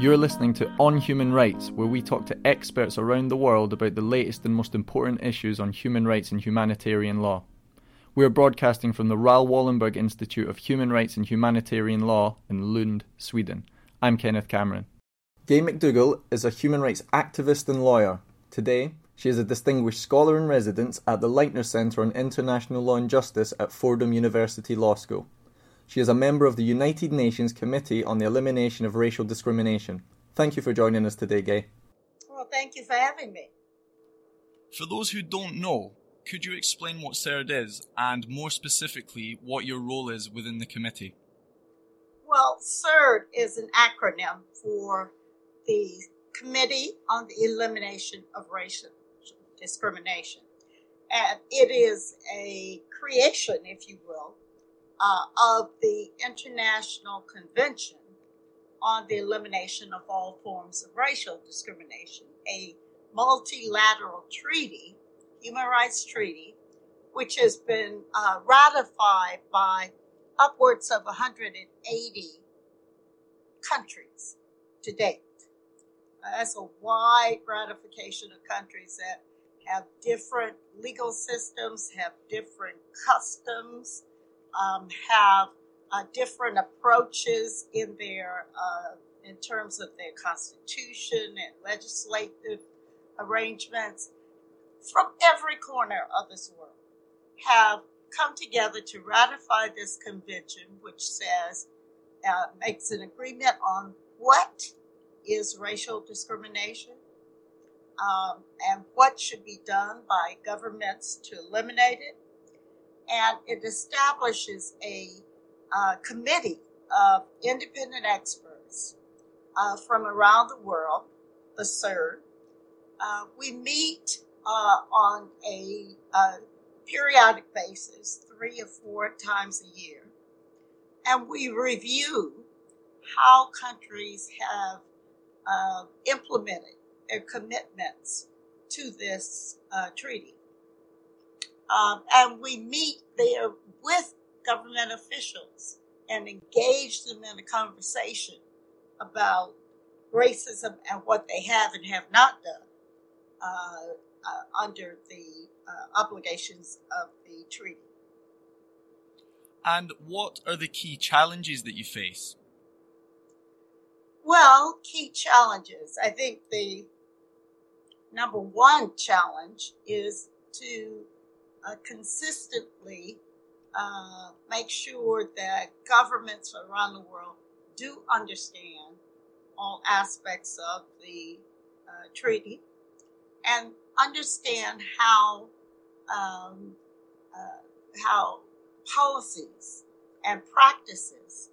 You're listening to On Human Rights, where we talk to experts around the world about the latest and most important issues on human rights and humanitarian law. We are broadcasting from the Raoul Wallenberg Institute of Human Rights and Humanitarian Law in Lund, Sweden. I'm Kenneth Cameron. Gay McDougall is a human rights activist and lawyer. Today, she is a distinguished scholar in residence at the Leitner Centre on International Law and Justice at Fordham University Law School. She is a member of the United Nations Committee on the Elimination of Racial Discrimination. Thank you for joining us today, Gay. Well, thank you for having me. For those who don't know, could you explain what CERD is and more specifically what your role is within the committee? Well, CERD is an acronym for the Committee on the Elimination of Racial Discrimination. And it is a creation, if you will, uh, of the International Convention on the Elimination of All Forms of Racial Discrimination, a multilateral treaty, human rights treaty, which has been uh, ratified by upwards of 180 countries to date. That's a wide ratification of countries that have different legal systems, have different customs, um, have uh, different approaches in their uh, in terms of their constitution and legislative arrangements. From every corner of this world have come together to ratify this convention, which says uh, makes an agreement on what is racial discrimination um, and what should be done by governments to eliminate it and it establishes a uh, committee of independent experts uh, from around the world, the CERD. Uh, we meet uh, on a, periodic basis, three or four times a year, and we review how countries have uh, implemented their commitments to this uh, treaty. Um, and we meet there with government officials and engage them in a conversation about racism and what they have and have not done uh, uh, under the uh, obligations of the treaty. And what are the key challenges that you face? Well, key challenges. I think the number one challenge is to uh, consistently uh, make sure that governments around the world do understand all aspects of the uh, treaty and understand how um, uh, how policies and practices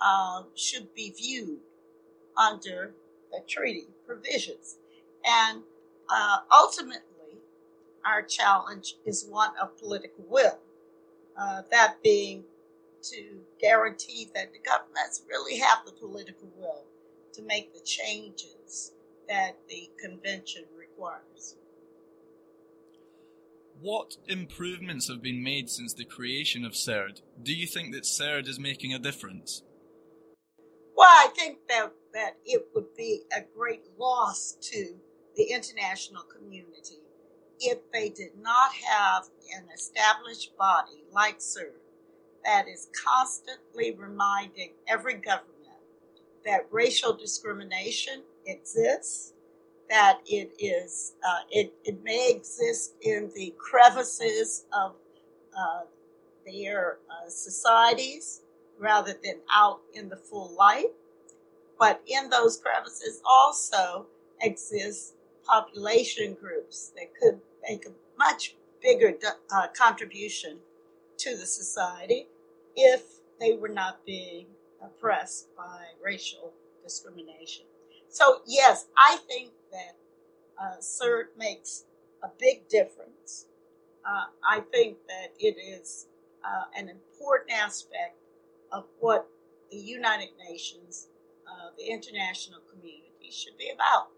uh, should be viewed under the treaty provisions and uh, ultimately our challenge is one of political will. Uh, that being to guarantee that the governments really have the political will to make the changes that the convention requires. What improvements have been made since the creation of CERD? Do you think that CERD is making a difference? Well, I think that, that it would be a great loss to the international community if they did not have an established body like CERD that is constantly reminding every government that racial discrimination exists, that it is uh, it, it may exist in the crevices of uh, their uh, societies rather than out in the full light. But in those crevices also exist population groups that could make a much bigger uh, contribution to the society if they were not being oppressed by racial discrimination. So, yes, I think that uh, CERD makes a big difference. Uh, I think that it is uh, an important aspect of what the United Nations, uh, the international community, should be about.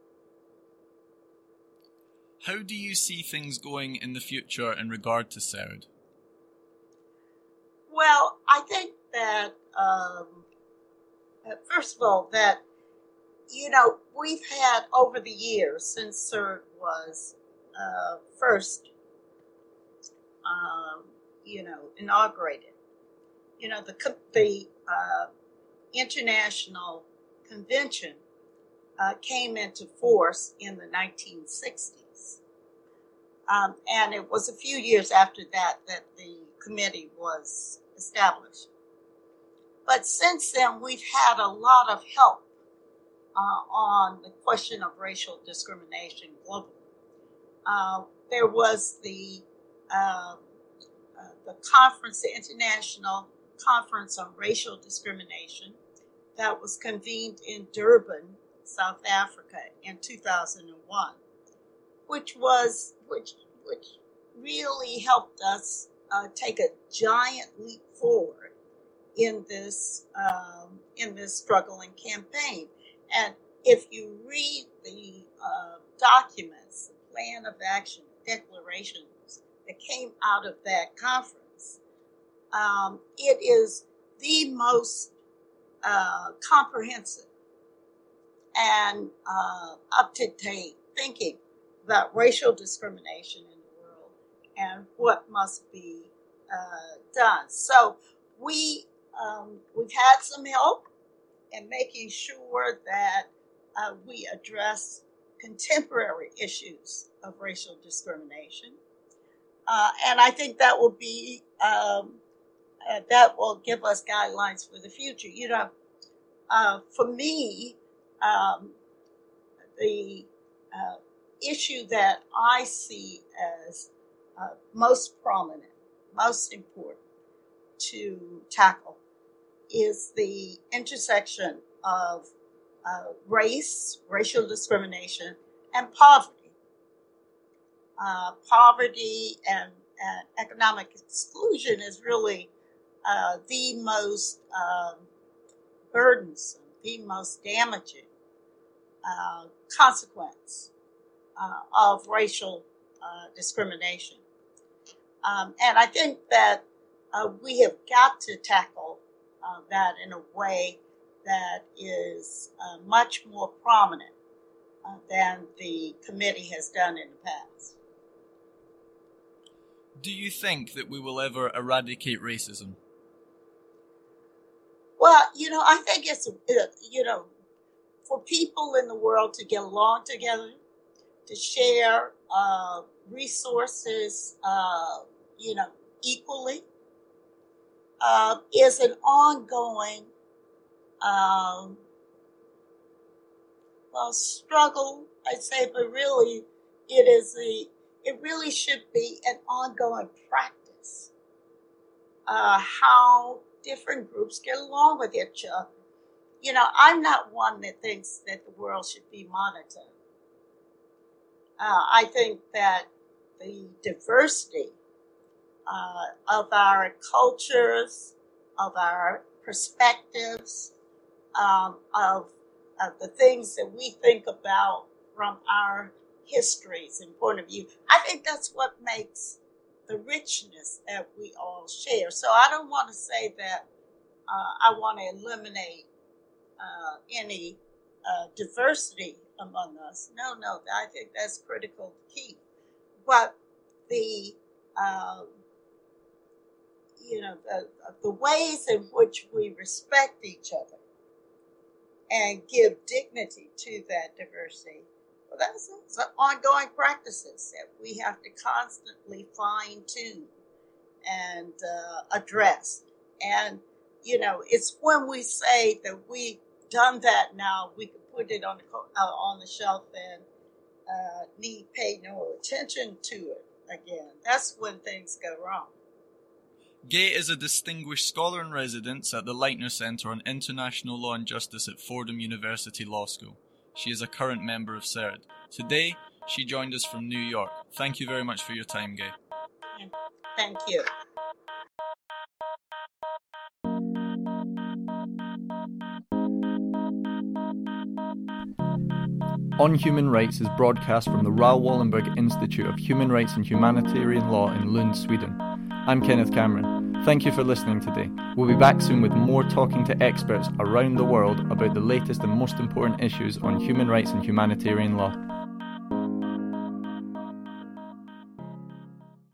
How do you see things going in the future in regard to CERD? Well, I think that, um, first of all, that, you know, we've had over the years since CERD was uh, first, um, you know, inaugurated, you know, the, the uh, International Convention uh, came into force in the 1960s. Um, and it was a few years after that that the committee was established. But since then, we've had a lot of help uh, on the question of racial discrimination globally. Uh, there was the uh, uh the conference, the International Conference on Racial Discrimination, that was convened in Durban, South Africa, in 2001, which was which which really helped us uh, take a giant leap forward in this um, in this struggling campaign. And if you read the uh, documents, the plan of action, declarations that came out of that conference, um, it is the most uh, comprehensive and uh, up to date thinking about racial discrimination in the world and what must be uh, done. So we um, we've had some help in making sure that uh, we address contemporary issues of racial discrimination, uh, and I think that will be um, uh, that will give us guidelines for the future. You know, uh, for me, um, the uh, issue that I see as uh, most prominent, most important to tackle is the intersection of uh, race, racial discrimination, and poverty. Uh, poverty and, and, economic exclusion is really uh, the most um, burdensome, the most damaging uh, consequence uh, of racial uh, discrimination. Um, and I think that uh, we have got to tackle that in a way that is much more prominent than the committee has done in the past. Do you think that we will ever eradicate racism? Well, you know, I think it's, you know, for people in the world to get along together, to share uh, resources, uh, you know, equally, uh, is an ongoing, um, well, struggle. I'd say, but really, it is a. It really should be an ongoing practice. Uh, how different groups get along with each other you know, I'm not one that thinks that the world should be monotone. Uh, I think that the diversity uh, of our cultures, of our perspectives, um, of, of the things that we think about from our histories and point of view, I think that's what makes the richness that we all share. So I don't want to say that uh, I want to eliminate uh, any uh, diversity among us. No, no, I think that's critical to keep. But the um, you know the, the ways in which we respect each other and give dignity to that diversity. That's, that's ongoing practices that we have to constantly fine tune and uh, address. And you know, it's when we say that we've done that now, we can put it on the uh, on the shelf and uh, need pay no attention to it again. That's when things go wrong. Gay is a distinguished scholar in residence at the Leitner Center on International Law and Justice at Fordham University Law School. She is a current member of CERD. Today, she joined us from New York. Thank you very much for your time, Gay. Thank you. On Human Rights is broadcast from the Raoul Wallenberg Institute of Human Rights and Humanitarian Law in Lund, Sweden. I'm Kenneth Cameron. Thank you for listening today. We'll be back soon with more talking to experts around the world about the latest and most important issues on human rights and humanitarian law.